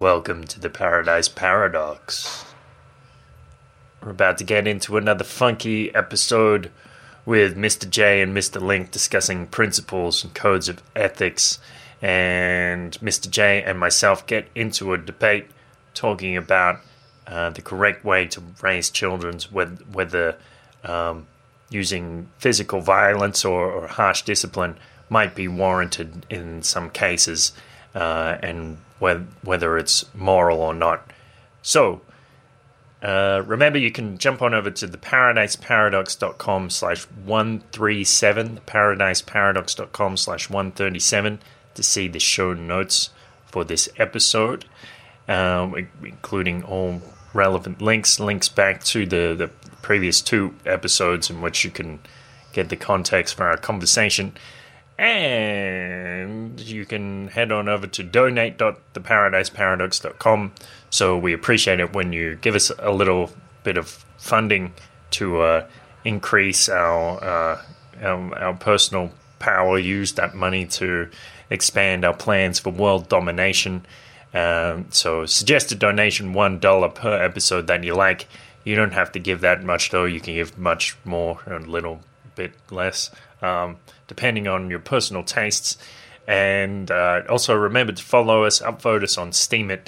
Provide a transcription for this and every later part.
Welcome to the Paradise Paradox. We're about to get into another funky episode with Mr. J and Mr. Link discussing principles and codes of ethics. And Mr. J and myself get into a debate talking about uh, the correct way to raise children, whether, um, using physical violence or, or, harsh discipline might be warranted in some cases, uh, and whether, whether it's moral or not. So, uh, remember, you can jump on over to the paradiseparadox.com slash 137, paradiseparadox.com slash 137 to see the show notes for this episode, um, including all relevant links, links back to the, the previous two episodes in which you can get the context for our conversation. And you can head on over to donate.theparadiseparadox.com. So we appreciate it when you give us a little bit of funding to uh, increase our, uh, our, our personal power. Use that money to expand our plans for world domination. Um, so suggested donation one dollar per episode that you like. You don't have to give that much though. You can give much more, and a little bit less. Um, depending on your personal tastes. And uh, also remember to follow us, upvote us on Steemit.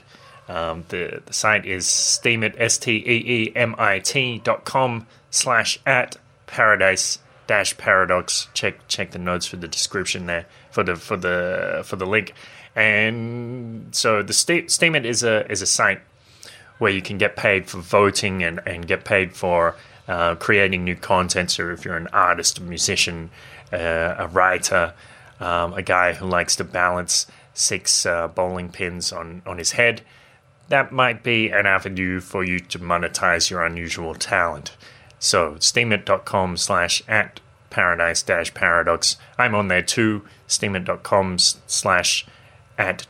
Um, the, the site is steemit, S-T-E-E-M-I-T dot com slash at paradise dash paradox. Check check the notes for the description there for the for the for the link. And so the Ste- Steemit is a is a site where you can get paid for voting and, and get paid for uh, creating new content. So if you're an artist, musician, uh, a writer, um, a guy who likes to balance six uh, bowling pins on, on his head, that might be an avenue for you to monetize your unusual talent. So, steemit.com slash at paradise dash paradox. I'm on there too, steemit.com slash at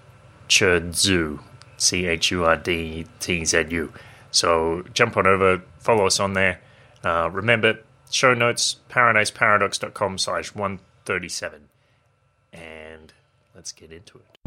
churdzu, C H U R D T Z U. So, jump on over, follow us on there. Uh, remember, show notes, paradiseparadox.com slash 137. And let's get into it.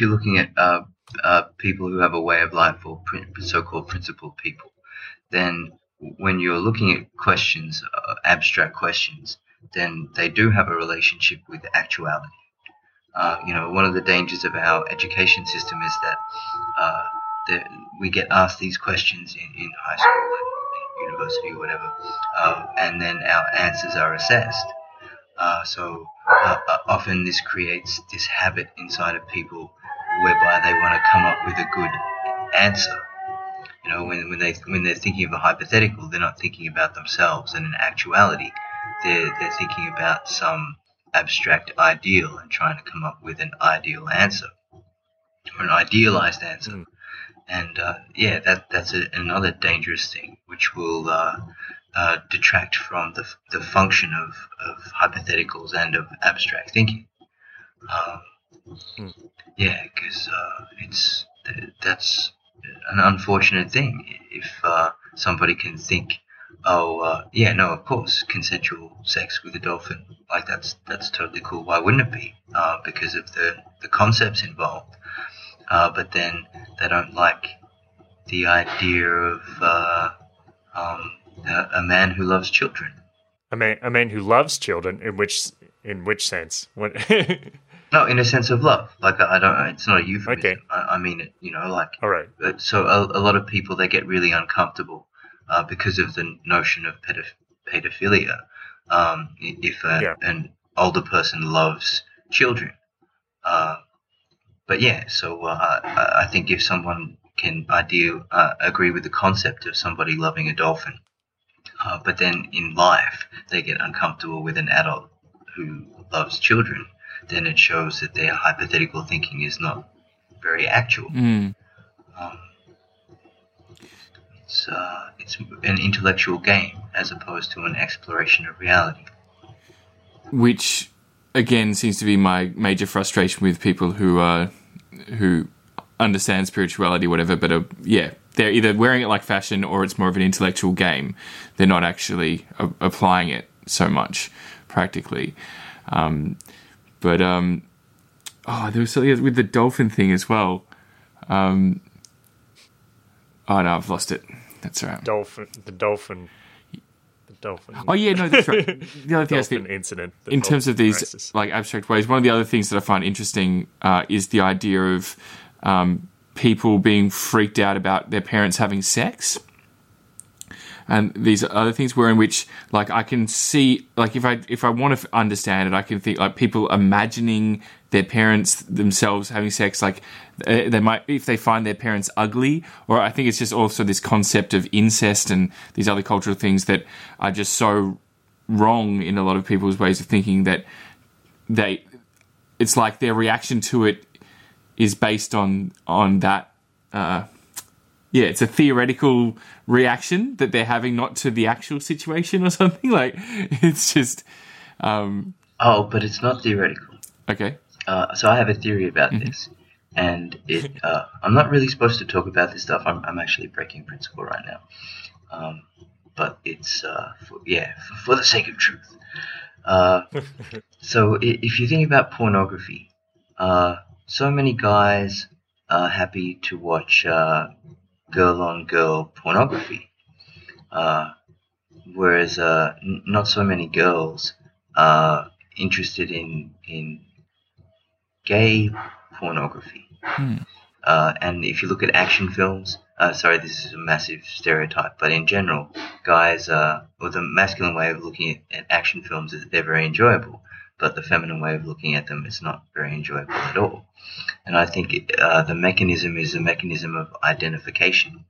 If you're looking at uh, uh, people who have a way of life or so-called principled people, then when you're looking at questions, uh, abstract questions, then they do have a relationship with actuality. Uh, you know, one of the dangers of our education system is that, uh, that we get asked these questions in, in high school and university or whatever, uh, and then our answers are assessed. so often this creates this habit inside of people whereby they want to come up with a good answer. You know, when, when they when they're thinking of a hypothetical, they're not thinking about themselves, and in actuality, they're they're thinking about some abstract ideal and trying to come up with an ideal answer or an idealized answer. Mm. And uh, yeah, that that's a, another dangerous thing, which will uh, uh, detract from the the function of, of hypotheticals and of abstract thinking. Um, mm. Yeah, because uh, it's that's an unfortunate thing if uh, somebody can think, oh uh, yeah, no, of course, consensual sex with a dolphin, like that's that's totally cool. Why wouldn't it be? Uh, because of the the concepts involved. Uh, but then they don't like the idea of uh, um, a, a man who loves children. A man, a man who loves children. In which, in which sense? What? No, in a sense of love. Like I don't. It's not a euphemism. Okay. I, I mean it. You know, like. All right. Uh, so a, a lot of people they get really uncomfortable uh, because of the notion of pedoph- pedophilia. Um, if a, yeah. an older person loves children. Uh, but yeah, so uh, I, I, think if someone can ideal uh, agree with the concept of somebody loving a dolphin, uh, but then in life they get uncomfortable with an adult who loves children, then it shows that their hypothetical thinking is not very actual. Mm. Um, it's uh, it's an intellectual game, as opposed to an exploration of reality. which again seems to be my major frustration with people who uh, who understand spirituality, whatever. But uh, yeah, they're either wearing it like fashion or it's more of an intellectual game. They're not actually a- applying it so much practically. Um, but um, oh, there was something with the dolphin thing as well. Um, oh no, I've lost it. That's right. Dolphin, the dolphin, the dolphin. Oh yeah, no, that's right. The other thing I thinking, incident. in terms of these crisis. like abstract ways, one of the other things that I find interesting uh, is the idea of um, people being freaked out about their parents having sex. And these other things were in which, like, I can see, like, if I if I want to understand it, I can think like people imagining their parents themselves having sex. Like, they might if they find their parents ugly, or I think it's just also this concept of incest and these other cultural things that are just so wrong in a lot of people's ways of thinking that they it's like their reaction to it is based on on that uh yeah it's a theoretical reaction that they're having not to the actual situation or something like it's just um Oh, but it's not theoretical. okay Uh, so I have a theory about this, and it. Uh, I'm not really supposed to talk about this stuff. I'm, I'm actually breaking principle right now, um, but it's uh, for, yeah for, for the sake of truth. Uh, so if you think about pornography, uh, so many guys are happy to watch uh, girl-on-girl pornography, uh, whereas uh, n- not so many girls are interested in in gay pornography. Uh, and if you look at action films, uh, sorry, this is a massive stereotype, but in general, guys, uh, or the masculine way of looking at, at action films is they're very enjoyable, but the feminine way of looking at them is not very enjoyable at all. And I think uh, the mechanism is a mechanism of identification.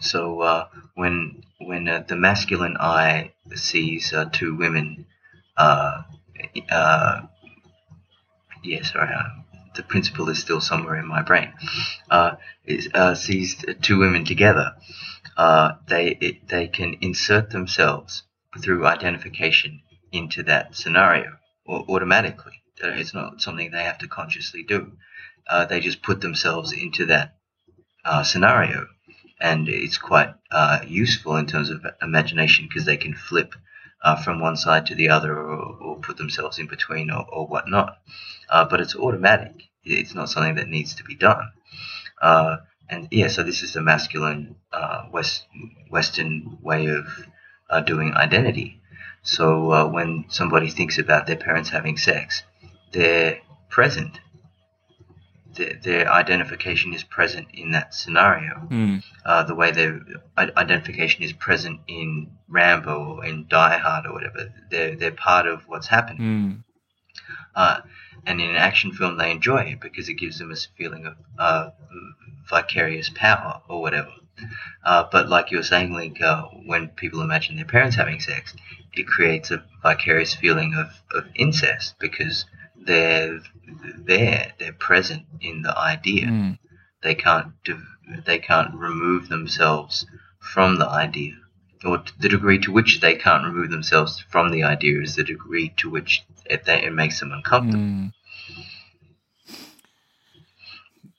So uh, when when uh, the masculine eye sees uh, two women, uh, uh, yeah, sorry, the principle is still somewhere in my brain. Is sees two women together, they it, they can insert themselves through identification into that scenario or automatically. It's not something they have to consciously do. Uh, they just put themselves into that uh, scenario, and it's quite uh, useful in terms of imagination because they can flip uh, from one side to the other or, or put themselves in between or, or whatnot. Uh, but it's automatic. It's not something that needs to be done. Uh, and yeah, so this is the masculine West, Western way of doing identity. So uh, when somebody thinks about their parents having sex, they're present. Their, their identification is present in that scenario Mm. uh, the way their identification is present in Rambo or in Die Hard or whatever. They're they're part of what's happening. Mm. Uh, and in an action film, they enjoy it because it gives them a feeling of uh, vicarious power or whatever. Uh, but like you were saying, Link, uh, when people imagine their parents having sex, it creates a vicarious feeling of, of incest because they're there, they're present in the idea Mm. they can't they can't remove themselves from the idea or the degree to which they can't remove themselves from the idea is the degree to which it, that it makes them uncomfortable Mm.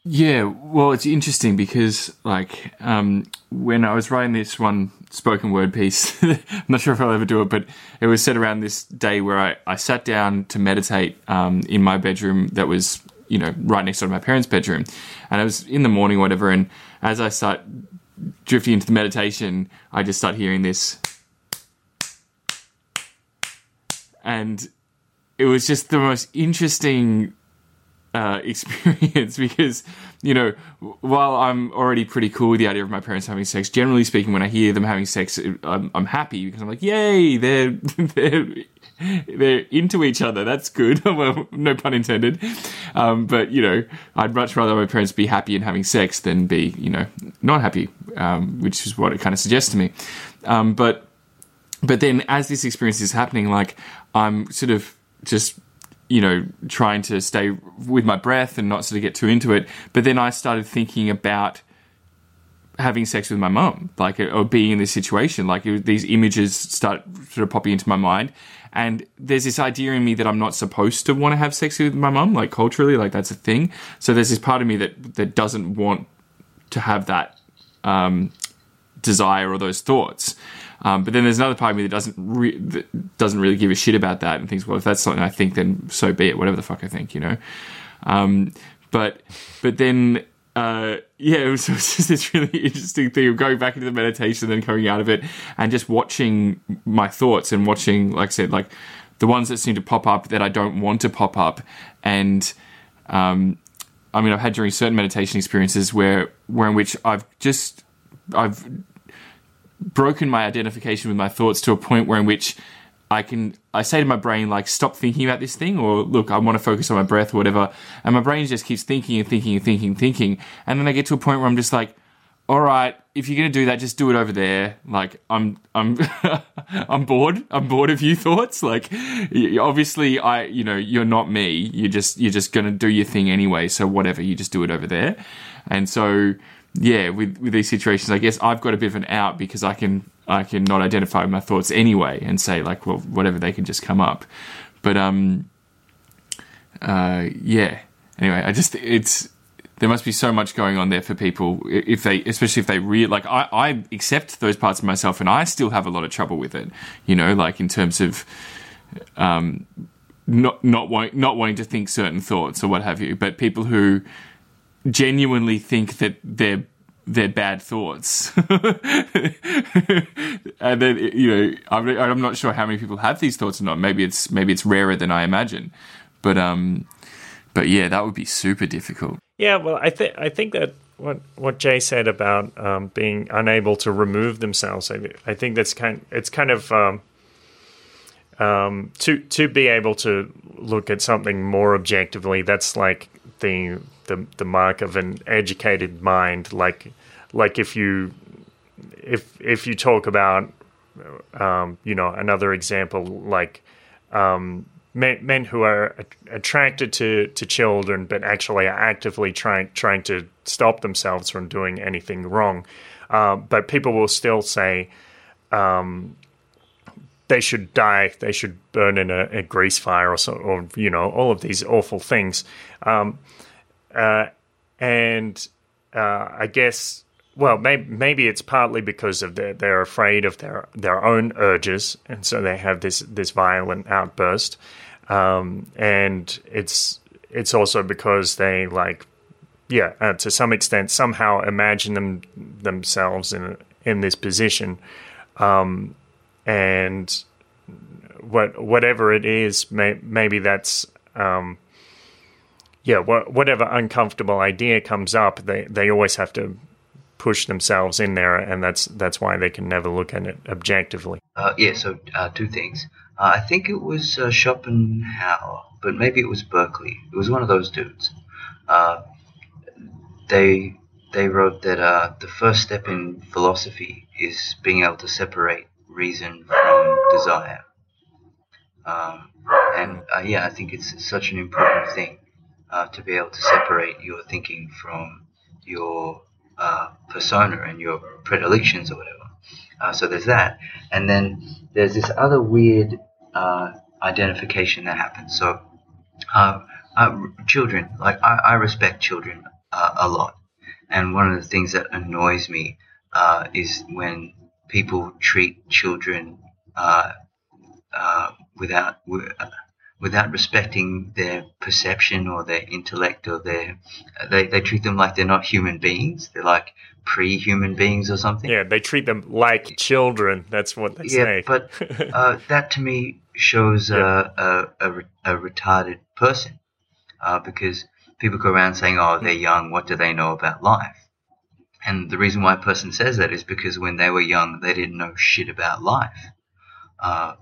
Yeah, well, it's interesting because, like, um, when I was writing this one spoken word piece, I'm not sure if I'll ever do it, but it was set around this day where I, I sat down to meditate um, in my bedroom that was, you know, right next door to my parents' bedroom. And it was in the morning or whatever. And as I start drifting into the meditation, I just start hearing this. And it was just the most interesting uh, experience because you know while I'm already pretty cool with the idea of my parents having sex, generally speaking, when I hear them having sex, I'm, I'm happy because I'm like, yay, they're they're they're into each other. That's good. well, no pun intended. Um, but you know, I'd much rather my parents be happy and having sex than be you know not happy, um, which is what it kind of suggests to me. Um, but but then as this experience is happening, like I'm sort of just you know trying to stay with my breath and not sort of get too into it. But then I started thinking about having sex with my mum, like or being in this situation. Like it, these images start sort of popping into my mind, and there's this idea in me that I'm not supposed to want to have sex with my mum, like culturally, like that's a thing. So there's this part of me that that doesn't want to have that um, desire or those thoughts. Um, but then there's another part of me that doesn't re- that doesn't really give a shit about that and thinks, well, if that's something I think, then so be it. Whatever the fuck I think, you know. Um, but but then uh, yeah, it was, it was, just this really interesting thing of going back into the meditation, and then coming out of it, and just watching my thoughts and watching, like I said, like the ones that seem to pop up that I don't want to pop up, and um, I mean, I've had during certain meditation experiences where where in which I've just I've broken my identification with my thoughts to a point where in which I can I say to my brain like stop thinking about this thing or look I want to focus on my breath or whatever. And my brain just keeps thinking and thinking and thinking and thinking. And then I get to a point where I'm just like all right if you're going to do that just do it over there. Like I'm I'm I'm bored. I'm bored of you thoughts. Like obviously I you know you're not me. You're just you're just going to do your thing anyway so whatever you just do it over there. And so yeah, with with these situations, I guess I've got a bit of an out because I can I can not identify my thoughts anyway and say like, well, whatever, they can just come up. But um, uh, yeah. Anyway, I just it's there must be so much going on there for people if they especially if they really like I, I accept those parts of myself and I still have a lot of trouble with it you know like in terms of um not not not wanting to think certain thoughts or what have you but people who genuinely think that they're they're bad thoughts. and then you know, I'm, I'm not sure how many people have these thoughts or not. Maybe it's maybe it's rarer than I imagine. But um, but yeah, that would be super difficult. Yeah, well, I think I think that what what J said about um, being unable to remove themselves, I, I think that's kind. It's kind of um, um, to to be able to look at something more objectively. That's like the the the mark of an educated mind. Like like if you if if you talk about um, you know another example like um, men, men who are attracted to, to children but actually are actively trying trying to stop themselves from doing anything wrong. Uh, but people will still say um, they should die, they should burn in a, a grease fire or so, or you know all of these awful things. Um, uh, and uh, I guess, well, maybe, maybe it's partly because of their, they're afraid of their their own urges, and so they have this this violent outburst. Um, and it's it's also because they like, yeah, uh, to some extent, somehow imagine them themselves in in this position, um, and what whatever it is, may, maybe that's um, yeah, wh- whatever uncomfortable idea comes up, they they always have to push themselves in there, and that's that's why they can never look at it objectively. Uh, yeah, so uh, two things. Uh, I think it was uh, Schopenhauer, but maybe it was Berkeley. It was one of those dudes. Uh, they they wrote that uh, the first step in philosophy is being able to separate reason from desire. Um, and uh, yeah, I think it's such an important thing uh, to be able to separate your thinking from your uh, persona and your predilections or whatever. Uh, so there's that, and then there's this other weird uh, identification that happens. So uh, uh, children, like I, I respect children a lot, and one of the things that annoys me is when people treat children without without respecting their perception or their intellect or their they, they treat them like they're not human beings. They're like pre-human beings or something. Yeah they treat them like children. That's what they yeah, say. but uh, that to me shows yeah. a, a, a, a, retarded person uh, because people go around saying oh they're young. What do they know about life? And the reason why a person says that is because when they were young they didn't know shit about life. Uh,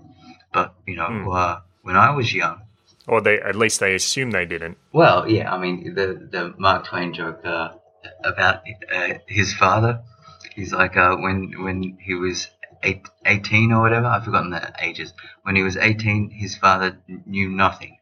but you know mm when I was young. Or they at least they assume they didn't. Well, yeah, I mean the the Mark Twain joke uh, about uh, his father. He's like uh, when when he was eight, 18 or whatever. I've forgotten the ages. When he was eighteen, his father knew nothing,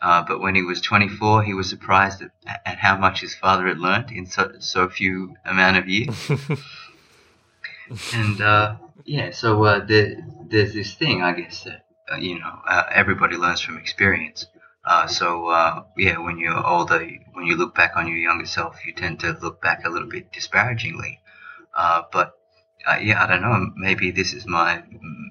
Uh, but when he was 24, he was surprised at, at how much his father had learned in so, so few amount of years. and uh, yeah, so uh, there, there's this thing, I guess, that uh, you know uh, everybody learns from experience. Uh, so uh, yeah, when you're older, when you look back on your younger self, you tend to look back a little bit disparagingly. Uh, but uh, yeah, I don't know. Maybe this is my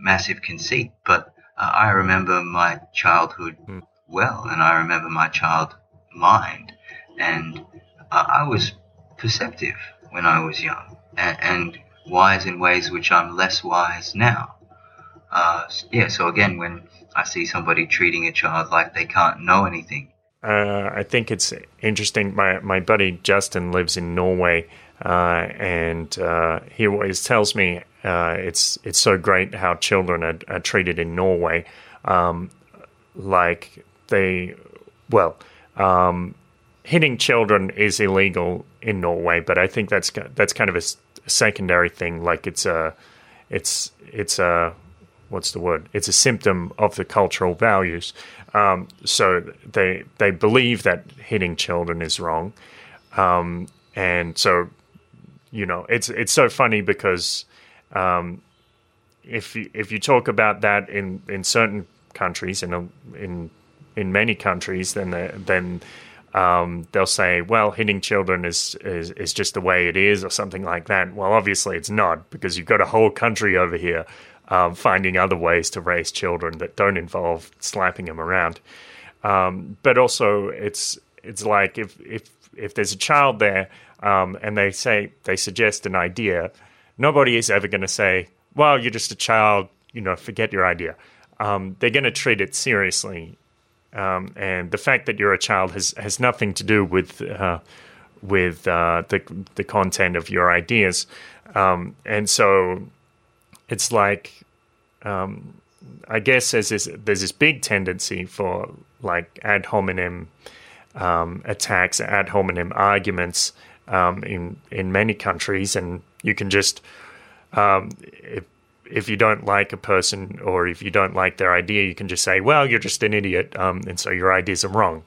massive conceit, but uh, I remember my childhood Hmm. well, and I remember my child mind, and uh, I was perceptive when I was young, and, and wise in ways which I'm less wise now. Uh, yeah, so again, when I see somebody treating a child like they can't know anything, Uh, I think it's interesting. My my buddy Justin lives in Norway, uh, and uh, he always tells me uh, it's it's so great how children are, are treated in Norway. Um, like they, well, um, hitting children is illegal in Norway, but I think that's that's kind of a secondary thing. Like it's a, it's it's a, what's the word? It's a symptom of the cultural values. Um, so they they believe that hitting children is wrong, um, and so you know it's it's so funny because um, if you, if you talk about that in, in certain countries in in in many countries, then then um, they'll say, well, hitting children is, is is just the way it is, or something like that. Well, obviously it's not because you've got a whole country over here um, finding other ways to raise children that don't involve slapping them around. Um, but also, it's it's like if if if there's a child there um, and they say they suggest an idea, nobody is ever going to say, "Well, you're just a child," you know, forget your idea. Um, they're going to treat it seriously, um, and the fact that you're a child has has nothing to do with uh, with uh, the the content of your ideas, um, and so it's like um, I guess there's this there's this big tendency for like ad hominem um, attacks, ad hominem arguments um, in in many countries, and you can just um, if if you don't like a person or if you don't like their idea, you can just say, "Well, you're just an idiot," um, and so your ideas are wrong.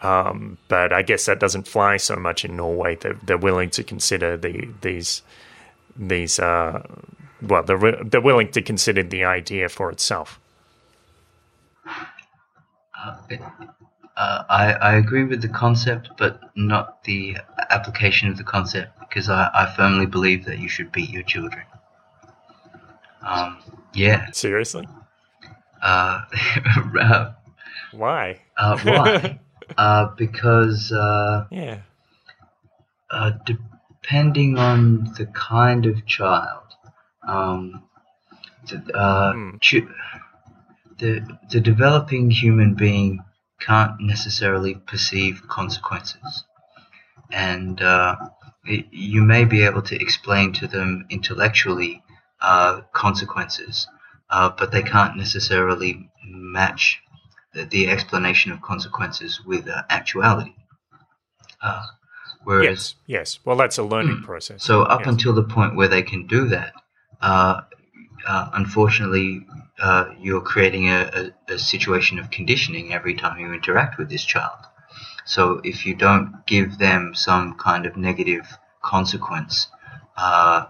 Um, but I guess that doesn't fly so much in Norway. They're, they're willing to consider the these these uh, well, they're they're willing to consider the idea for itself. Uh, I, I agree with the concept, but not the application of the concept because I, I firmly believe that you should beat your children. Um, yeah. Seriously, Uh, uh, why? uh, why? uh, because uh, Yeah, uh, depending on the kind of child, um, the, uh, Hmm. chu- the the developing human being can't necessarily perceive consequences, and uh, it, you may be able to explain to them intellectually uh, consequences, uh, but they can't necessarily match the, the explanation of consequences with uh, actuality. Uh, whereas yes, yes. Well, that's a learning process. so up Yes. until the point where they can do that, uh, uh, unfortunately, uh, you're creating a, a, a situation of conditioning every time you interact with this child. So if you don't give them some kind of negative consequence uh,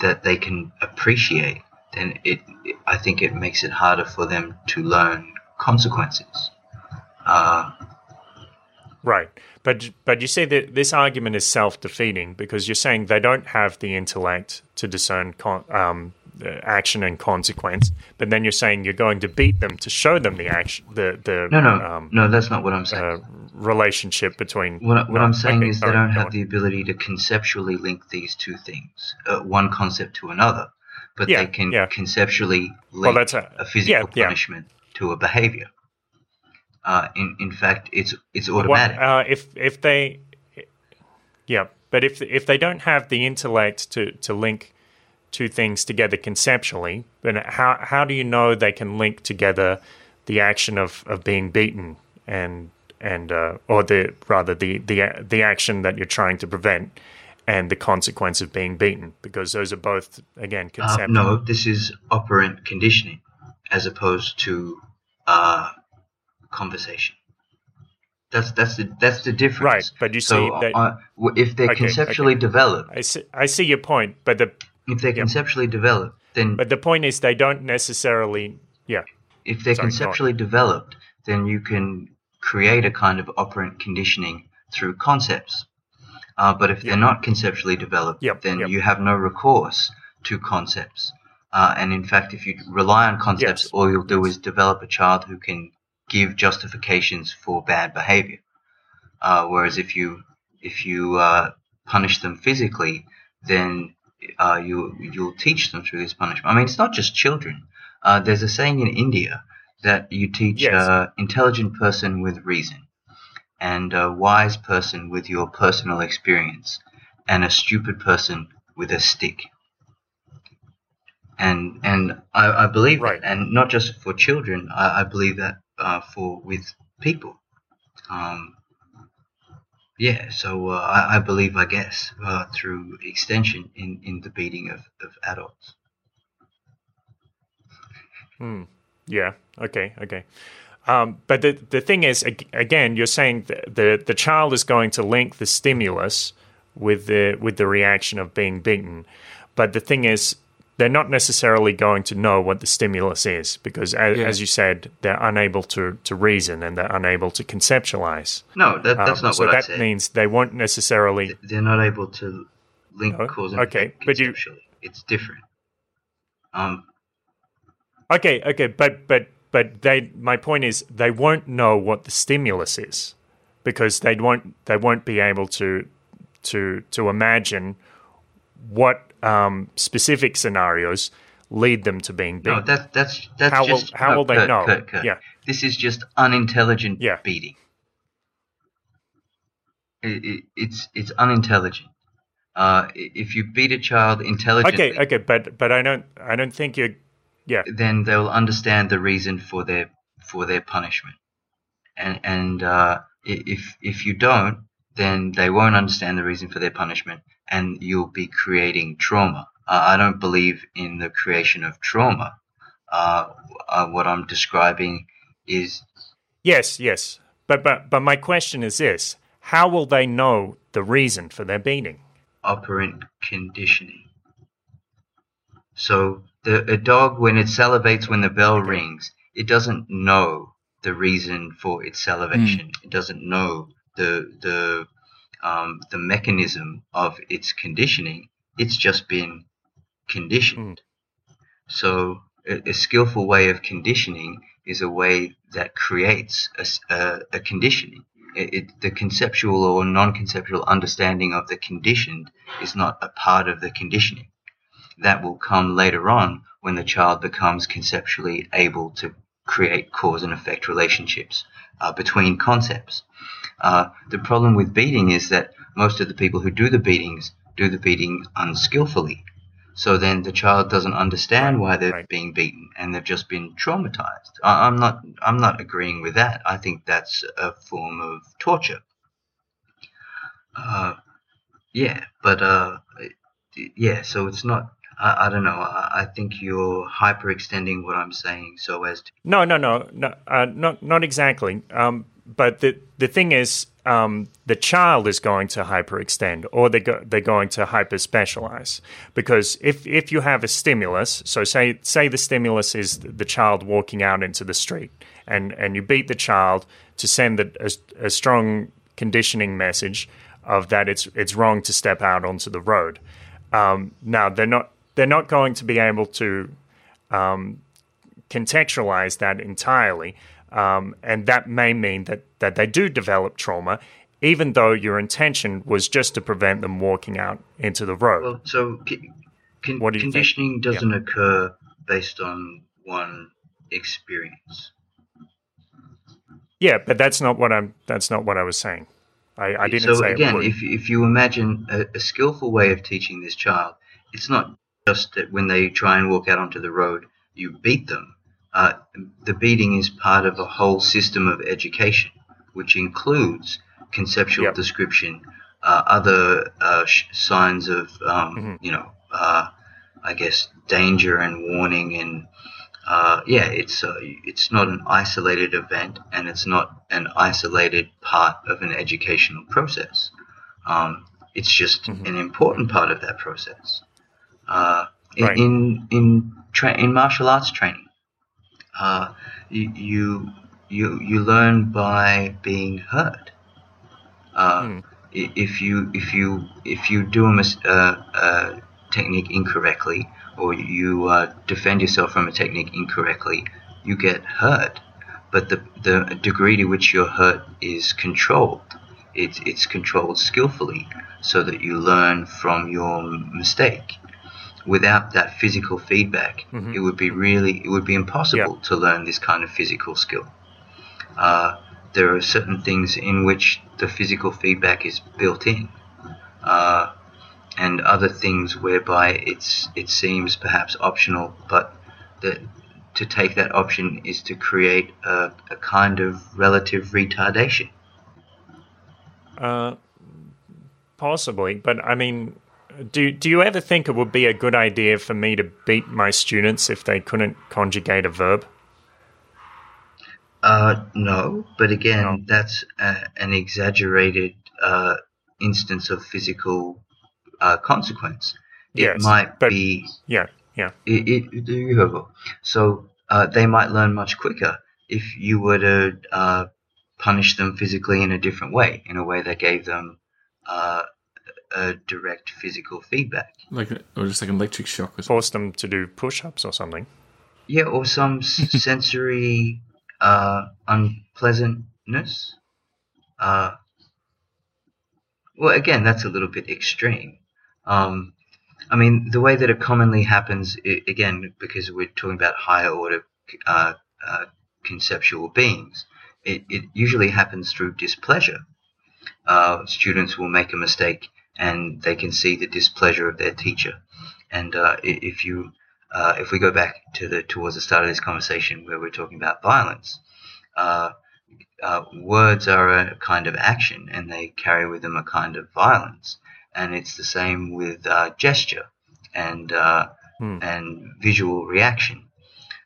that they can appreciate, then it, I think it makes it harder for them to learn consequences. Uh, Right, but but you see that this argument is self defeating because you're saying they don't have the intellect to discern con- um, action and consequence, but then you're saying you're going to beat them to show them the action, the the no, no, um, no, that's not what I'm saying. uh, relationship between. What, I- what no, I'm saying okay, is they don't have the ability to conceptually link these two things, uh, one concept to another, but Yeah, they can yeah. conceptually Well, link that's a- a, physical yeah. punishment to a behavior. Uh, in in fact, it's it's automatic. uh, if if they, yeah, but if if they don't have the intellect to to link two things together conceptually, then how how do you know they can link together the action of, of being beaten and and uh, or the rather the the the action that you're trying to prevent and the consequence of being beaten because those are both again Uh, no, this is operant conditioning, as opposed to uh, conversation. That's that's the that's the difference. Right, but you so see that- uh, if they're Okay, conceptually okay. developed, I see, I see your point, but the if they're conceptually developed, then but the point is they don't necessarily. Yeah, if they're Sorry, conceptually developed, then you can create a kind of operant conditioning through concepts. Uh, but if they're not conceptually developed, Yep, then yep. you have no recourse to concepts. Uh, and in fact, if you rely on concepts, Yes. all you'll do is develop a child who can give justifications for bad behavior. Uh, whereas if you if you uh, punish them physically, then uh, you you'll teach them through this punishment. I mean, it's not just children. Uh, there's a saying in India that you teach Yes. intelligent person with reason, and a wise person with your personal experience, and a stupid person with a stick. And and I, I believe Right. that, and not just for children. I, I believe that uh, for with people. Um, yeah, so uh, I, I believe, I guess, uh, through extension in, in the beating of, of adults. yeah, okay, okay. Um, but the the thing is, again, you're saying the the child is going to link the stimulus with the with the reaction of being beaten, but the thing is, they're not necessarily going to know what the stimulus is because, as, Yeah. as you said, they're unable to to reason and they're unable to conceptualize. No, that, that's Um, not so what I that said. means they won't necessarily. They're not able to link No? cause and Okay, effect but you- It's different. Um, Okay, okay, but but but they. My point is, they won't know what the stimulus is because they won't they won't be able to to to imagine what um, specific scenarios lead them to being no, beaten. that, that's that's How will- how no, will they Kurt, know? Kurt, Kurt. Yeah. This is just unintelligent Yeah. beating. It, it, it's it's unintelligent. Uh, if you beat a child intelligently, okay, okay, but but I don't I don't think you. Yeah, then they'll understand the reason for their for their punishment. And and uh, if if you don't, then they won't understand the reason for their punishment, and you'll be creating trauma. Uh, I don't believe in the creation of trauma. Uh, uh, what I'm describing is yes, yes, but but but my question is this: How will they know the reason for their beating? operant conditioning. So the a dog when it salivates when the bell rings, it doesn't know the reason for its salivation. It doesn't know the the um, the mechanism of its conditioning. It's just been conditioned. So a, a skillful way of conditioning is a way that creates a conditioning. It, it, the conceptual or non-conceptual understanding of the conditioned is not a part of the conditioning. That will come later on when the child becomes conceptually able to create cause and effect relationships uh, between concepts. Uh, the problem with beating is that most of the people who do the beatings do the beating unskillfully. So then the child doesn't understand why they're right. being beaten, and they've just been traumatized. I, I'm not. I'm not agreeing with that. I think that's a form of torture. Uh, yeah, but uh, yeah. So it's not. I, I don't know. I, I think you're hyperextending what I'm saying so as to. No, no, no, no, uh, not not exactly. Um, but the the thing is, um, the child is going to hyperextend, or they go, they're going to hyperspecialize. Because if if you have a stimulus, so say say the stimulus is the child walking out into the street, and and you beat the child to send a, a, a strong conditioning message of that it's it's wrong to step out onto the road. Um, now they're not they're not going to be able to contextualize that entirely. Um, and that may mean that, that they do develop trauma, even though your intention was just to prevent them walking out into the road. Well, so con- do you think? conditioning doesn't occur based on one experience. yeah, but that's not what I'm. That's not what I was saying. I, I didn't so say again, if if you imagine a, a skillful way of teaching this child, it's not just that when they try and walk out onto the road, you beat them. Uh, the beating is part of a whole system of education, which includes conceptual Yep. description, uh, other uh, sh- signs of, um, Mm-hmm. you know, uh, I guess danger and warning and uh, yeah, it's uh, it's not an isolated event, and it's not an isolated part of an educational process. Um, it's just Mm-hmm. an important part of that process. Uh, in Right. in in, tra- in martial arts training, uh, you, you you you learn by being hurt. Uh, i- If you if you if you do a, mis- uh, a technique incorrectly, or you uh, defend yourself from a technique incorrectly, you get hurt. But the the degree to which you're hurt is controlled. It's it's controlled skillfully, so that you learn from your mistake. Without that physical feedback, it would be really it would be impossible to learn this kind of physical skill. Uh, there are certain things in which the physical feedback is built in, uh, and other things whereby it's it seems perhaps optional, but that to take that option is to create a, a kind of relative retardation. Uh, possibly, but I mean, do do you ever think it would be a good idea for me to beat my students if they couldn't conjugate a verb? Uh, no, but again, No. that's a, an exaggerated uh, instance of physical uh, consequence. It Yes, might but- be Yeah, yeah. It, it, do you have so uh, they might learn much quicker if you were to uh, punish them physically in a different way, in a way that gave them uh, a direct physical feedback. Like, or just like an electric shock or something. Force them to do push-ups or something. Yeah, or some sensory uh, unpleasantness. Uh, well, again, that's a little bit extreme. Um, I mean, the way that it commonly happens, i again, because we're talking about higher order uh, uh, conceptual beings, it, it usually happens through displeasure. Uh, students will make a mistake and they can see the displeasure of their teacher. And uh, if you uh, if we go back to the towards the start of this conversation where we're talking about violence, uh, uh, words are a kind of action and they carry with them a kind of violence, and it's the same with uh, gesture and uh, Hmm. and visual reaction.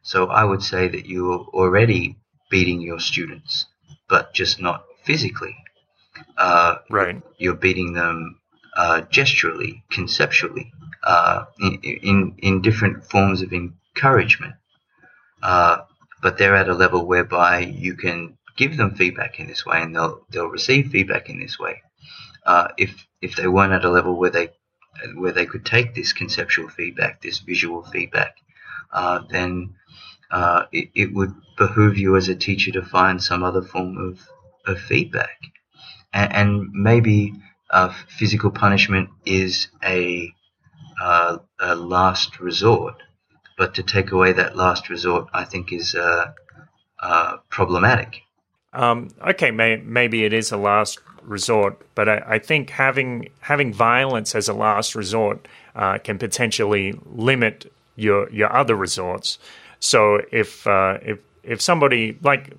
So I would say that you're already beating your students, but just not physically. Uh, Right. you're beating them uh, gesturally, conceptually, uh, in, in in different forms of encouragement. Uh, but they're at a level whereby you can give them feedback in this way, and they'll they'll receive feedback in this way. Uh, if if they weren't at a level where they where they could take this conceptual feedback, this visual feedback, uh, then uh, it, it would behoove you as a teacher to find some other form of, of feedback. And, and maybe physical punishment is a, uh, a last resort, but to take away that last resort, I think, is uh, uh, problematic. Um, okay, may, maybe it is a last resort, but I, I think having having violence as a last resort uh, can potentially limit your your other resorts. So if uh, if if somebody like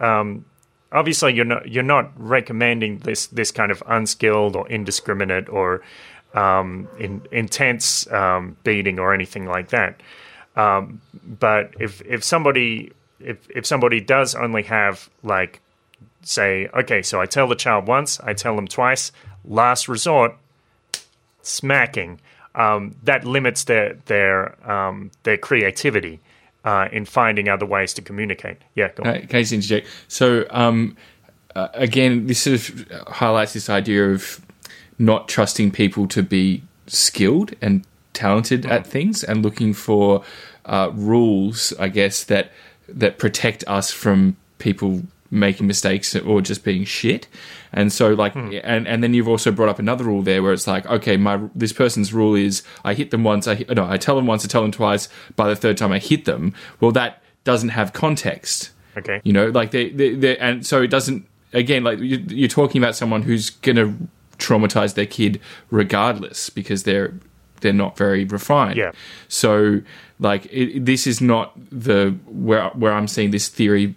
um, obviously you're not you're not recommending this this kind of unskilled or indiscriminate or um, in, intense um, beating or anything like that. Um, but if if somebody if if somebody does only have like say okay, so I tell the child once, I tell them twice, last resort, smacking. Um, that limits their their um, their creativity uh, in finding other ways to communicate. Yeah, go on. Uh, Can I just interject? So, um, uh, again, this sort of highlights this idea of not trusting people to be skilled and talented at things, and looking for uh, rules, I guess that that protect us from people making mistakes or just being shit. And so, like, hmm. and and then you've also brought up another rule there where it's like, okay, my this person's rule is I hit them once, I no, I tell them once, I tell them twice. By the third time, I hit them. Well, that doesn't have context. Okay. You know, like they, they, they and so it doesn't. Again, like you, you're talking about someone who's gonna traumatize their kid regardless because they're they're not very refined. Yeah. So, like, it, this is not the where where I'm seeing this theory.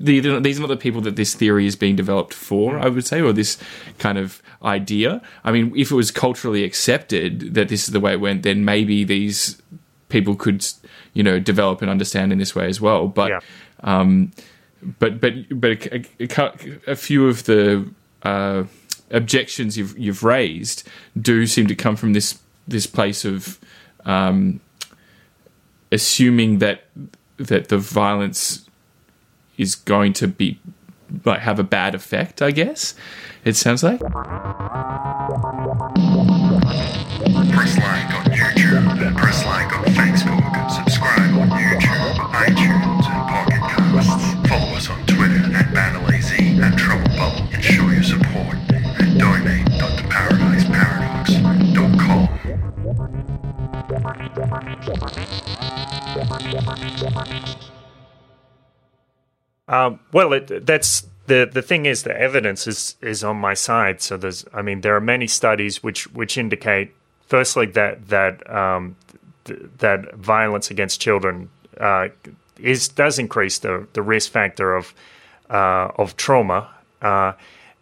These are these are not the people that this theory is being developed for. I would say, or this kind of idea. I mean, if it was culturally accepted that this is the way it went, then maybe these people could, you know develop and understand in this way as well. But Yeah. um, but but but a, a, a few of the uh, objections you've you've raised do seem to come from this this place of um, assuming that that the violence is going to be like have a bad effect. I guess it sounds like. Press like on YouTube, press like on Facebook, Um, well, it, that's the the thing is the evidence is is on my side. So there's, I mean, there are many studies which which indicate, firstly, that that um, th- that violence against children uh, is does increase the the risk factor of uh, of trauma, uh,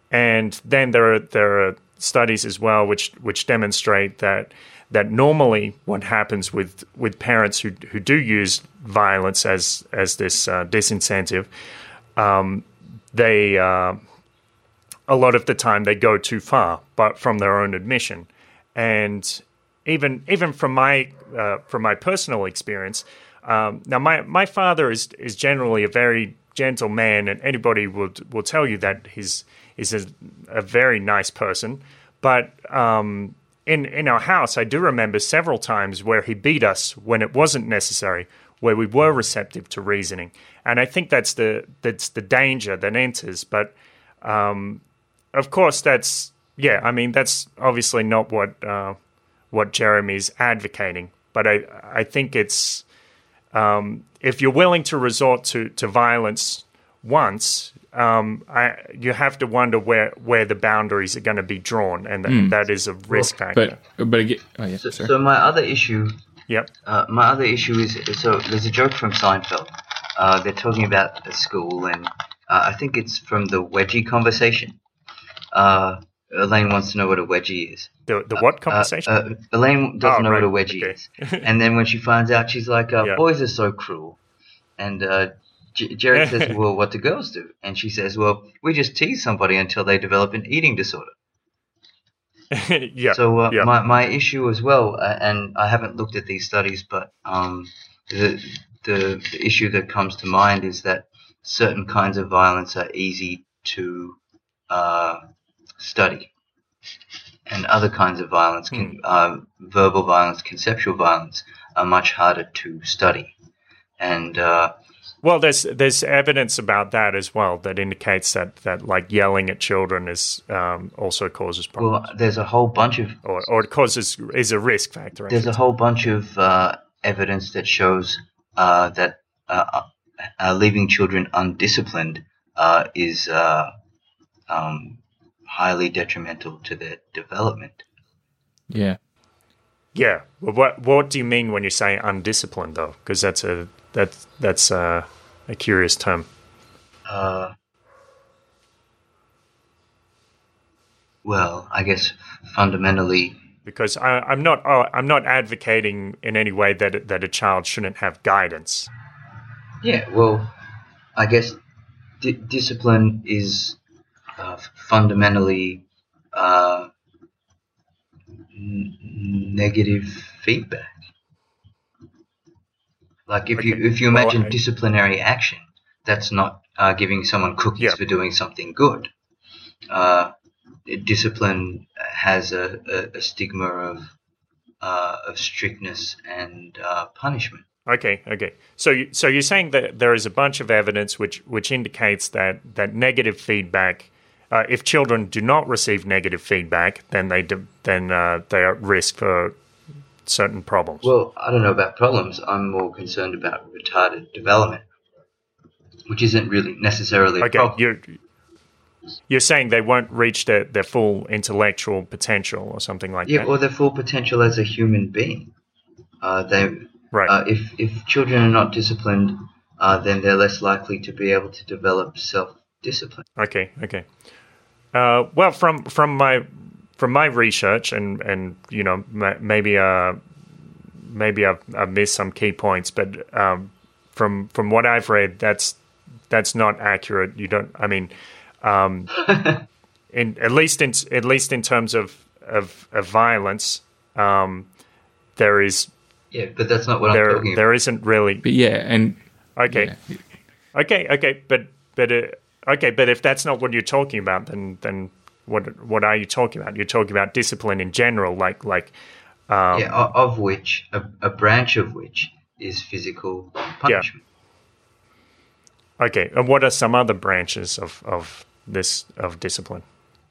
and then there are there are studies as well which which demonstrate that that normally what happens with with parents who who do use violence as as this uh, disincentive, um, they uh, a lot of the time they go too far, but from their own admission, and even even from my uh, from my personal experience. Um, now, my my father is is generally a very gentle man, and anybody will will tell you that he's is a, a very nice person, but um, in in our house, I do remember several times where he beat us when it wasn't necessary, where we were receptive to reasoning, and I think that's the that's the danger that enters. But um, of course, that's yeah. I mean, that's obviously not what uh, what Jeremy's advocating. But I I think it's um, if you're willing to resort to to violence once, um, I, you have to wonder where, where the boundaries are going to be drawn, and th- that is a risk factor. But but again, oh yeah, So, so my other issue, yep. uh, my other issue is so there's a joke from Seinfeld. Uh, they're talking about a school, and uh, I think it's from the wedgie conversation. Uh, Elaine wants to know what a wedgie is. The the what Uh, conversation? uh, Elaine doesn't Oh, know what a wedgie okay. is, and then when she finds out, she's like, uh, Yeah. "Boys are so cruel." And uh, J- Jerry says, "Well, what do girls do?" And she says, "Well, we just tease somebody until they develop an eating disorder." yeah. So uh, yeah. my my issue as well, uh, and I haven't looked at these studies, but um, the, the the issue that comes to mind is that certain kinds of violence are easy to uh, study, and other kinds of violence, can, uh, verbal violence, conceptual violence, are much harder to study. And uh, Well, there's there's evidence about that as well that indicates that, that like yelling at children is um, also causes problems, well, there's a whole bunch of or or it causes is a risk factor. I there's a say. whole bunch of uh, evidence that shows uh, that uh, uh, uh, leaving children undisciplined uh, is uh, um, highly detrimental to their development. yeah. Yeah. Well, what what do you mean when you say undisciplined though? Because that's a that's that's a, a curious term. Uh, well, I guess fundamentally, Because I, I'm not oh, I'm not advocating in any way that that a child shouldn't have guidance. yeah. Well, I guess di- discipline is uh, fundamentally uh, n- negative feedback. Like if you if you Well, imagine I- disciplinary action, that's not uh, giving someone cookies Yeah. for doing something good. Uh, discipline has a, a, a stigma of uh, of strictness and uh, punishment. Okay, okay. So, you, so you're saying that there is a bunch of evidence which which indicates that that negative feedback, uh, if children do not receive negative feedback, then they then uh, they are at risk for certain problems. Well, I don't know about problems. I'm more concerned about retarded development, which isn't really necessarily okay, you're you're saying they won't reach their, their full intellectual potential or something like Yeah, that. Yeah, or their full potential as a human being. Uh, they, right. uh, if if children are not disciplined, uh, then they're less likely to be able to develop self-discipline. Okay, okay. Uh, well, from from my from my research and and you know maybe uh maybe I've, I've missed some key points, but um, from from what I've read, that's that's not accurate. You don't. I mean, um, in at least in at least in terms of of, of violence, um, there is Yeah, but that's not what I'm there talking there isn't really But yeah, and okay. yeah. Okay, okay, but but uh, okay, but if that's not what you're talking about, then then what what are you talking about? You're talking about discipline in general, like like about. yeah, of which, a, a branch of which is physical punishment. okay. And what are some other branches of of this of discipline?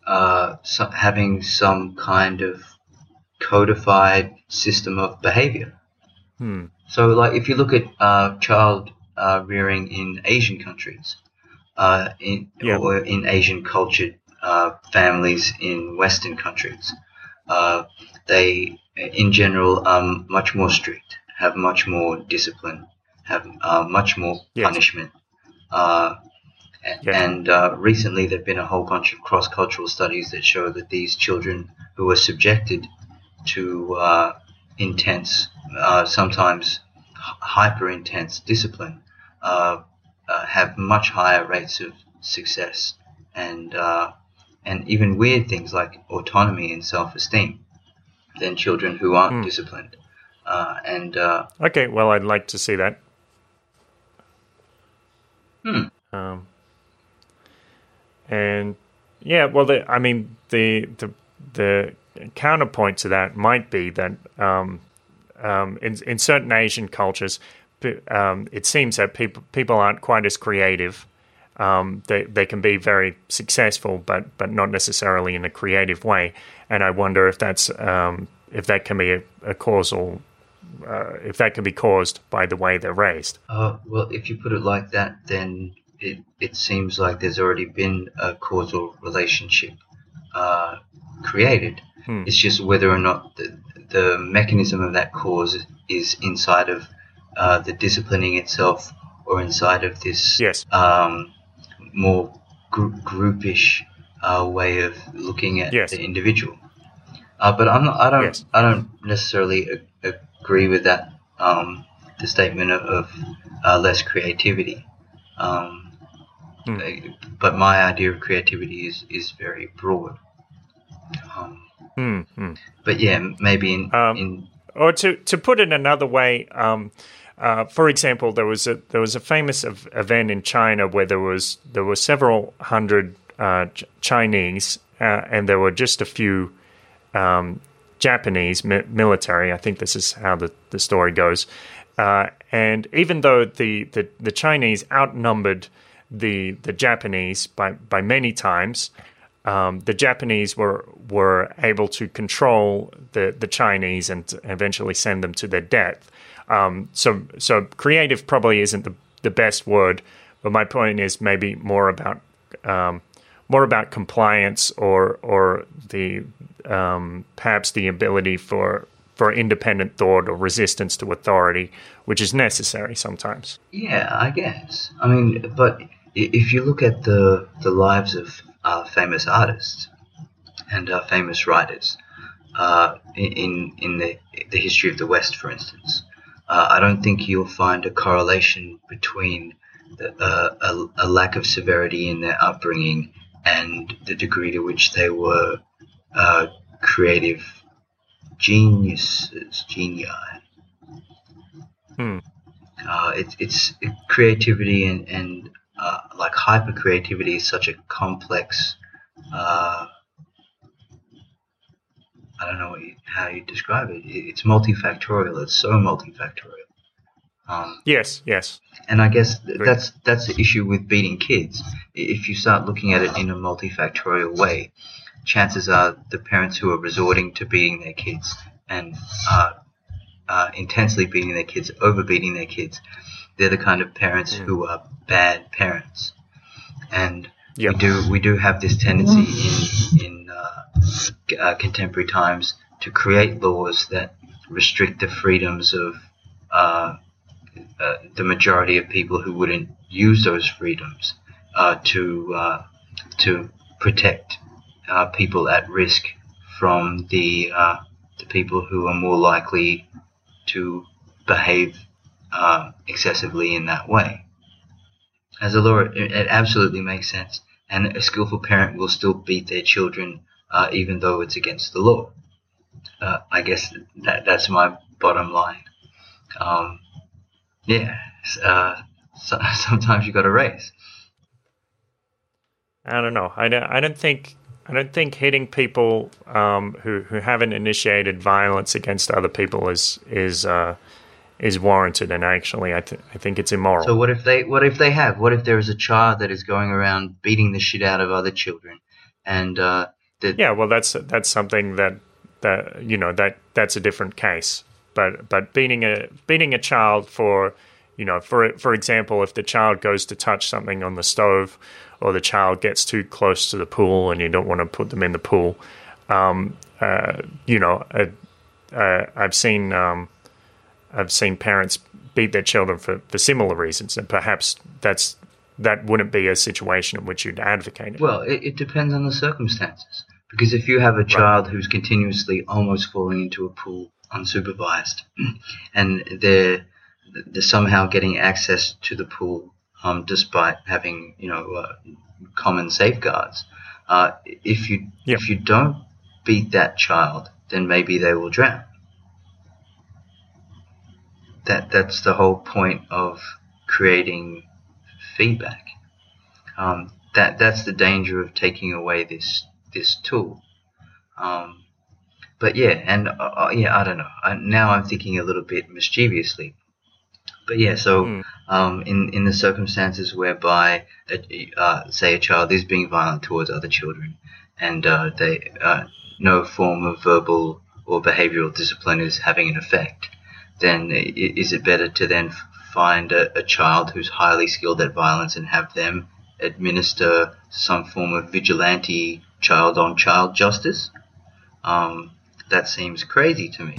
Uh, so having some kind of codified system of behavior. Hmm. So, like, if you look at uh, child uh, rearing in Asian countries, uh, in, Yeah. or in Asian cultured uh, families in Western countries, uh, they, in general, are much more strict, have much more discipline, have uh, much more Yes. punishment. Uh, Yeah. And uh, recently, there have been a whole bunch of cross cultural studies that show that these children who are subjected to uh, intense, uh, sometimes hyper intense discipline, uh, uh, have much higher rates of success and uh, and even weird things like autonomy and self esteem than children who aren't disciplined. Uh, and uh, Okay, well, I'd like to see that. Hmm. Um, and yeah, well, the, I mean, the the the counterpoint to that might be that um, um, in in certain Asian cultures, um, it seems that people people aren't quite as creative. Um, they they can be very successful, but but not necessarily in a creative way. And I wonder if that's um, if that can be a, a causal uh, if that can be caused by the way they're raised. Uh, well, if you put it like that, then it, it seems like there's already been a causal relationship uh, created. Hmm. It's just whether or not the, the mechanism of that cause is inside of uh, the disciplining itself or inside of this Yes. um, more gr- groupish uh, way of looking at Yes. the individual. Uh, but I'm not, I don't Yes. I don't necessarily a- agree with that um, the statement of, of uh, less creativity. Um, Hmm. But my idea of creativity is is very broad. Um, Hmm, hmm. but yeah, maybe in, Um, in Or to to put it another way, um, uh, for example, there was a there was a famous ev- event in China where there was there were several hundred uh, Ch- Chinese uh, and there were just a few um, Japanese mi- military. I think this is how the, the story goes. Uh, and even though the, the, the Chinese outnumbered the the Japanese by, by many times, um, the Japanese were were able to control the, the Chinese and eventually send them to their death. Um, so so creative probably isn't the, the best word, but my point is maybe more about um, more about compliance or or the um, perhaps the ability for for independent thought or resistance to authority, which is necessary sometimes. Yeah, I guess. I mean, but if you look at the the lives of uh, famous artists and uh, famous writers uh, in- in the the history of the West, for instance, uh, I don't think you'll find a correlation between the, uh, a, a lack of severity in their upbringing and the degree to which they were uh, creative geniuses, genii. Hmm. Uh, it's it's creativity and and uh, like hyper creativity is such a complex. I don't know you, how you describe it. It- It's multifactorial. It's so multifactorial. Um, Yes, yes, and I guess th- that's that's the issue with beating kids. If you start looking at it in a multifactorial way, chances are the parents who are resorting to beating their kids and uh, uh, intensely beating their kids, over beating their kids, they're the kind of parents who are bad parents. And Yep. we do we do have this tendency in in uh, contemporary times to create laws that restrict the freedoms of uh, uh, the majority of people who wouldn't use those freedoms uh, to uh, to protect uh, people at risk from the the people who are more likely to behave excessively in that way. As a law, it, it, absolutely makes sense, and a skillful parent will still beat their children uh, even though it's against the law. Uh, I guess that that's my bottom line. Um, yeah, uh, so, sometimes you got to race. I don't know. I don't, I don't think I don't think hitting people um, who who haven't initiated violence against other people is is uh, is warranted. And actually, I th- I think it's immoral. So what if they what if they have? What if there is a child that is going around beating the shit out of other children, and uh, yeah, well, that's that's something that that you know that that's a different case. But but beating a beating a child for you know for for example, if the child goes to touch something on the stove or the child gets too close to the pool and you don't want to put them in the pool. Um, uh, you know, uh, uh, I've seen um, I've seen parents beat their children for, for similar reasons, and perhaps that's that wouldn't be a situation in which you'd advocate it. Well, it, it depends on the circumstances. Because if you have a child right. who's continuously almost falling into a pool unsupervised, and they're they're somehow getting access to the pool um, despite having you know uh, common safeguards. Uh, if you yep. if you don't beat that child, then maybe they will drown. That that's the whole point of creating feedback. Um, that that's the danger of taking away this this tool. Um, but yeah, and uh, uh yeah, I don't know. I, now I'm thinking a little bit mischievously. But yeah, so mm. um, in in the circumstances whereby, a, uh, say, a child is being violent towards other children, and uh, they uh, no form of verbal or behavioral discipline is having an effect, then is it better to then find a, a child who's highly skilled at violence and have them administer some form of vigilante child on child justice? Um, that seems crazy to me.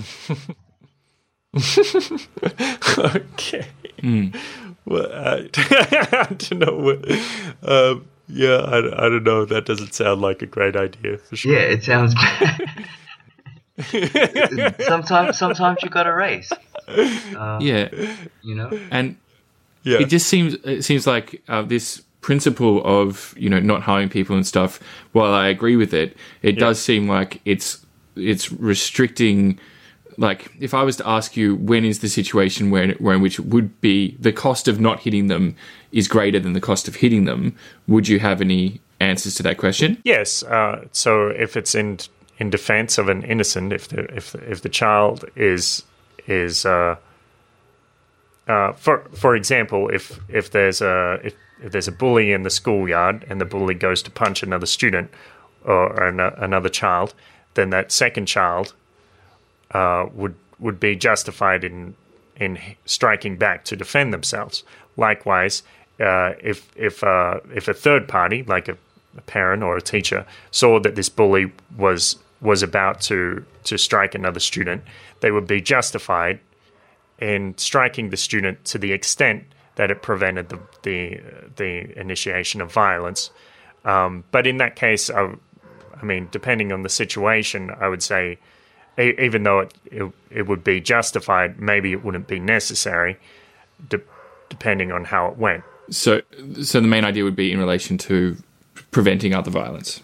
okay. Mm. Well, I, I, don't know. What, um, yeah, I, I don't know. That doesn't sound like a great idea for sure. Yeah, it sounds bad. sometimes, sometimes you got to race. Uh, yeah, you know, and yeah, it just seems it seems like uh, this principle of you know not hiring people and stuff. While I agree with it, it yeah. does seem like it's it's restricting like if I was to ask you when is the situation where where in which would be the cost of not hitting them is greater than the cost of hitting them, would you have any answers to that question? Yes. Uh, so if it's in in defense of an innocent, if the if if the child is is uh, uh, for for example, if if there's a if, if there's a bully in the schoolyard and the bully goes to punch another student or an, another child, then that second child uh, would would be justified in in striking back to defend themselves. Likewise, uh, if if uh, if a third party, like a, a, parent or a teacher, saw that this bully was was about to to strike another student, they would be justified in striking the student to the extent that it prevented the the, the initiation of violence. Um, but in that case, I, I mean, depending on the situation, I would say even though it, it, it would be justified, maybe it wouldn't be necessary, de- depending on how it went. So, so the main idea would be in relation to preventing other violence.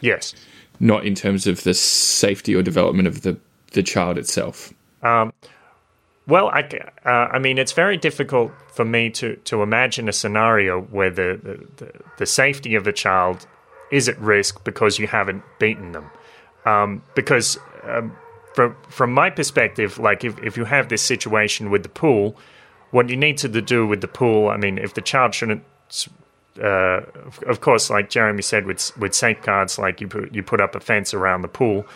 Yes. Not in terms of the safety or development of the the child itself. Um, well, I, uh, I mean, it's very difficult for me to, to imagine a scenario where the, the, the, safety of the child is at risk because you haven't beaten them. Um, because um, from from my perspective, like if, if you have this situation with the pool, what you need to do with the pool, I mean, if the child shouldn't, uh, of course, like Jeremy said, with with safeguards, like you put you put up a fence around the pool,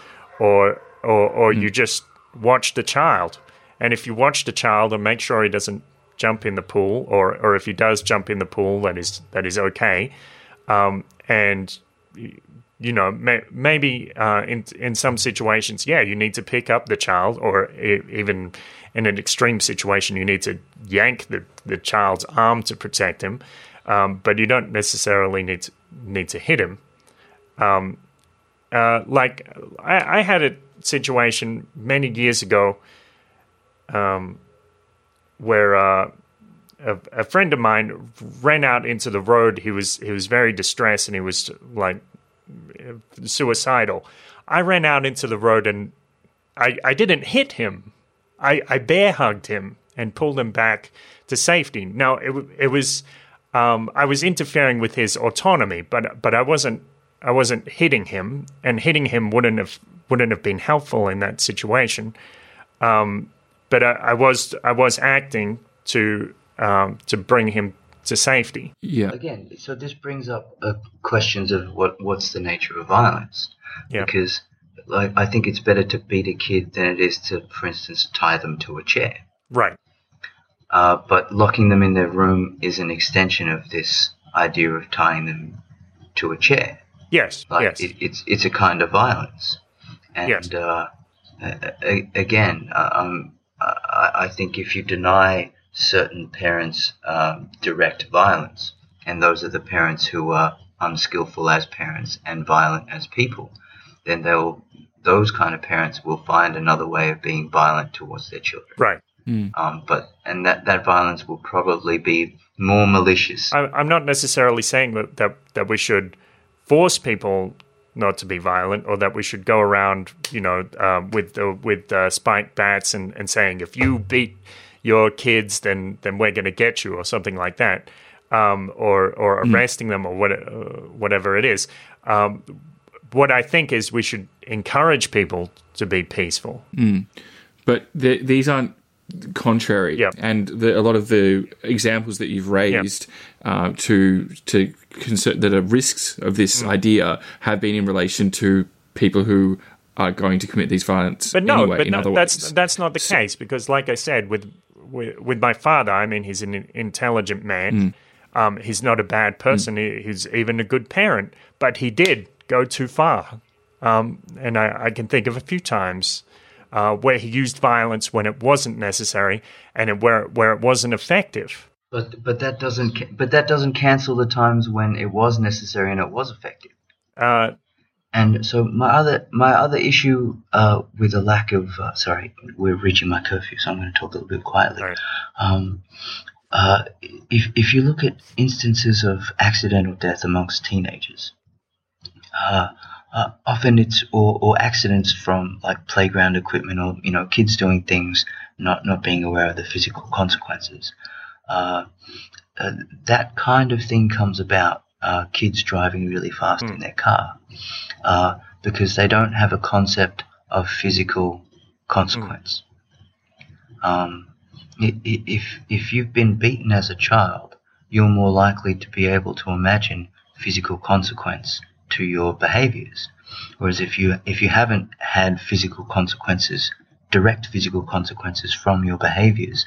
or or or mm. you just watch the child, and if you watch the child and make sure he doesn't jump in the pool, or or if he does jump in the pool, that is that is okay, um, and you know, may, maybe uh, in in some situations, yeah, you need to pick up the child, or even in an extreme situation, you need to yank the, the child's arm to protect him. Um, but you don't necessarily need to need to hit him. Um, uh, like I, I, had a situation many years ago um, where uh, a, a friend of mine ran out into the road. He was he was very distressed and he was like suicidal. I ran out into the road and I, I didn't hit him. I, I bear hugged him and pulled him back to safety. Now it it was um, I was interfering with his autonomy, but but I wasn't I wasn't hitting him, and hitting him wouldn't have wouldn't have been helpful in that situation. Um, but I, I, was I was acting to um, to bring him to safety. Yeah. Again, so this brings up uh, questions of what what's the nature of violence. Yeah. Because like I think it's better to beat a kid than it is to, for instance, tie them to a chair. Right. Uh, but locking them in their room is an extension of this idea of tying them to a chair. Yes. Like yes. it, it's it's a kind of violence, and Yes. uh, a- a- again, uh, um, I, I think if you deny certain parents um, direct violence, and those are the parents who are unskillful as parents and violent as people, then they'll those kind of parents will find another way of being violent towards their children. right. Um, but and that that violence will probably be more malicious. I, I'm not necessarily saying that, that that we should force people not to be violent, or that we should go around, you know, um, with uh, with uh, spiked bats and, and saying if you beat your kids, then then we're going to get you, or something like that, um, or or arresting them, or what, uh, whatever it is. Um, what I think is we should encourage people to be peaceful. But the, these aren't contrary. Yeah. And the, a lot of the examples that you've raised uh, to to concern that are risks of this Mm. idea have been in relation to people who are going to commit these violence But no, anyway. but no, that's ways. that's not the case because, like I said, with with, with my father, I mean, he's an intelligent man. Hmm. Um, he's not a bad person. He, he's even a good parent, but he did go too far. Um, and I, I can think of a few times uh, where he used violence when it wasn't necessary and where where it wasn't effective. But but that doesn't but that doesn't cancel the times when it was necessary and it was effective. Uh, And so my other my other issue uh, with the lack of uh, sorry we're reaching my curfew so I'm going to talk a little bit quietly. Right. Um, uh, if if you look at instances of accidental death amongst teenagers, uh, often it's or, or accidents from like playground equipment or you know kids doing things not not being aware of the physical consequences. Uh, uh, that kind of thing comes about. Uh, kids driving really fast in their car uh, because they don't have a concept of physical consequence. Um, i- i- if if you've been beaten as a child, you're more likely to be able to imagine physical consequence to your behaviors. Whereas if you if you haven't had physical consequences, direct physical consequences from your behaviors,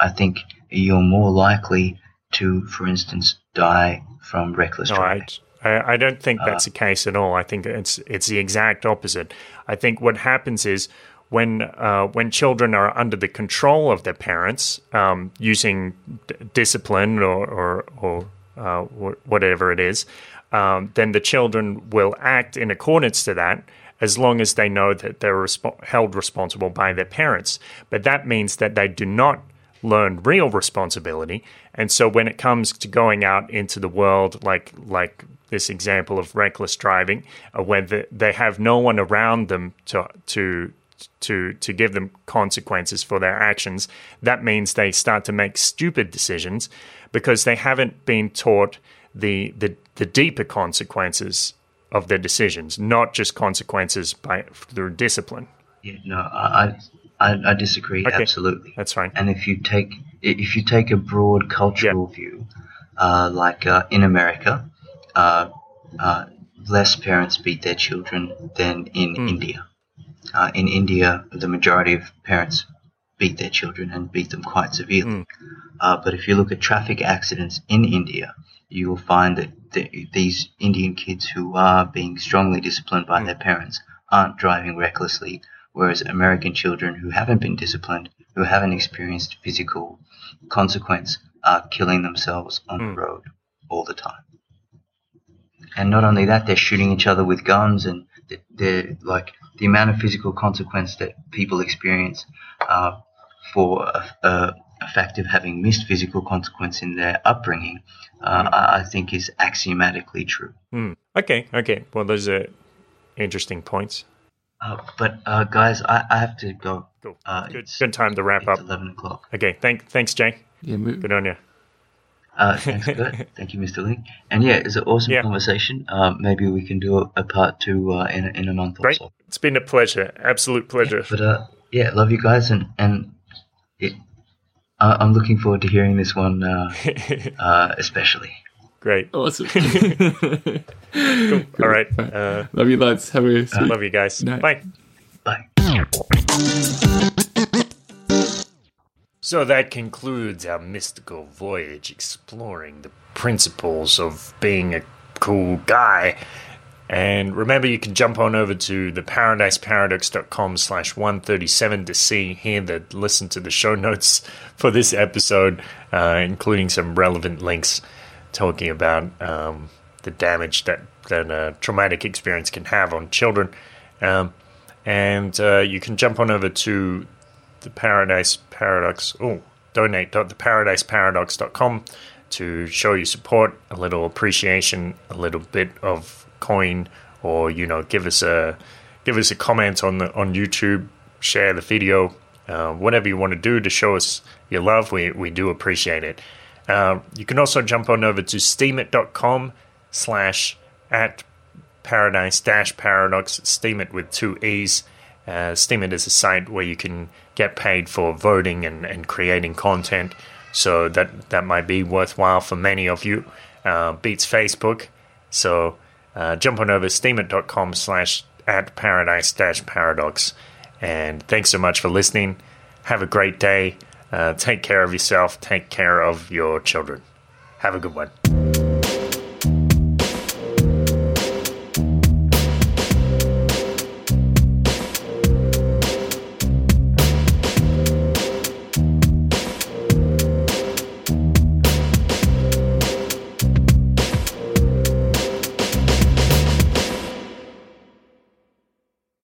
I think you're more likely to, for instance, die from reckless No, driving. I, I, don't think Uh. that's the case at all. I think it's it's the exact opposite. I think what happens is when uh, when children are under the control of their parents, um, using d- discipline or or, or uh, wh- whatever it is, um, then the children will act in accordance to that. As long as they know that they're respo- held responsible by their parents, but that means that they do not learn real responsibility. And so when it comes to going out into the world, like like this example of reckless driving, uh, where the, they have no one around them to to to to give them consequences for their actions, that means they start to make stupid decisions because they haven't been taught the the, the deeper consequences of their decisions, not just consequences by through discipline. Yeah, no, I, I, I disagree Okay. absolutely. That's fine. And if you take if you take a broad cultural view, uh, like uh, in America, uh, uh, less parents beat their children than in Hmm. India. Uh, in India, the majority of parents beat their children and beat them quite severely. Uh, but if you look at traffic accidents in India, you will find that the, these Indian kids who are being strongly disciplined by their parents aren't driving recklessly, whereas American children who haven't been disciplined, who haven't experienced physical consequence, are killing themselves on the road all the time. And not only that, they're shooting each other with guns, and th- they're like the amount of physical consequence that people experience uh, for a, a, a fact of having missed physical consequence in their upbringing, uh, I, I think is axiomatically true. Hmm. Okay, okay. Well, those are interesting points. Uh, but uh, guys, I, I have to go. Cool. Uh, good, good time to wrap It's up. eleven o'clock. Okay, thank, thanks, Jay. Yeah, mo- Good on you. Uh, thanks, Kurt. Thank you, Mr. Link. And yeah, it's an awesome Yeah. conversation. Uh, maybe we can do a, a part two uh, in a, in a month or Great. so. It's been a pleasure. Absolute pleasure. But uh, yeah, love you guys, and and it, I I'm looking forward to hearing this one, uh, uh, especially. Great. awesome. All right. Uh, Love you, lads. Have a love you guys. Night. Bye. Bye. So that concludes our mystical voyage exploring the principles of being a cool guy. And remember, you can jump on over to the paradiseparadox.com slash 137 to see, hear, the, listen to the show notes for this episode, uh, including some relevant links talking about um, the damage that, that a traumatic experience can have on children. Um, and uh, you can jump on over to the Paradise Paradox. Oh, donate.theparadiseparadox.com to show your support, a little appreciation, a little bit of coin, or you know, give us a give us a comment on the on YouTube, share the video, uh, whatever you want to do to show us your love. We we do appreciate it. Uh, you can also jump on over to steemit.com slash at paradise dash paradox steam it with two e's uh, steam it is a site where you can get paid for voting and, and creating content so that that might be worthwhile for many of you uh, beats facebook so uh, jump on over steemit.com slash at paradise dash paradox. And thanks so much for listening. Have a great day. Uh, take care of yourself. Take care of your children. Have a good one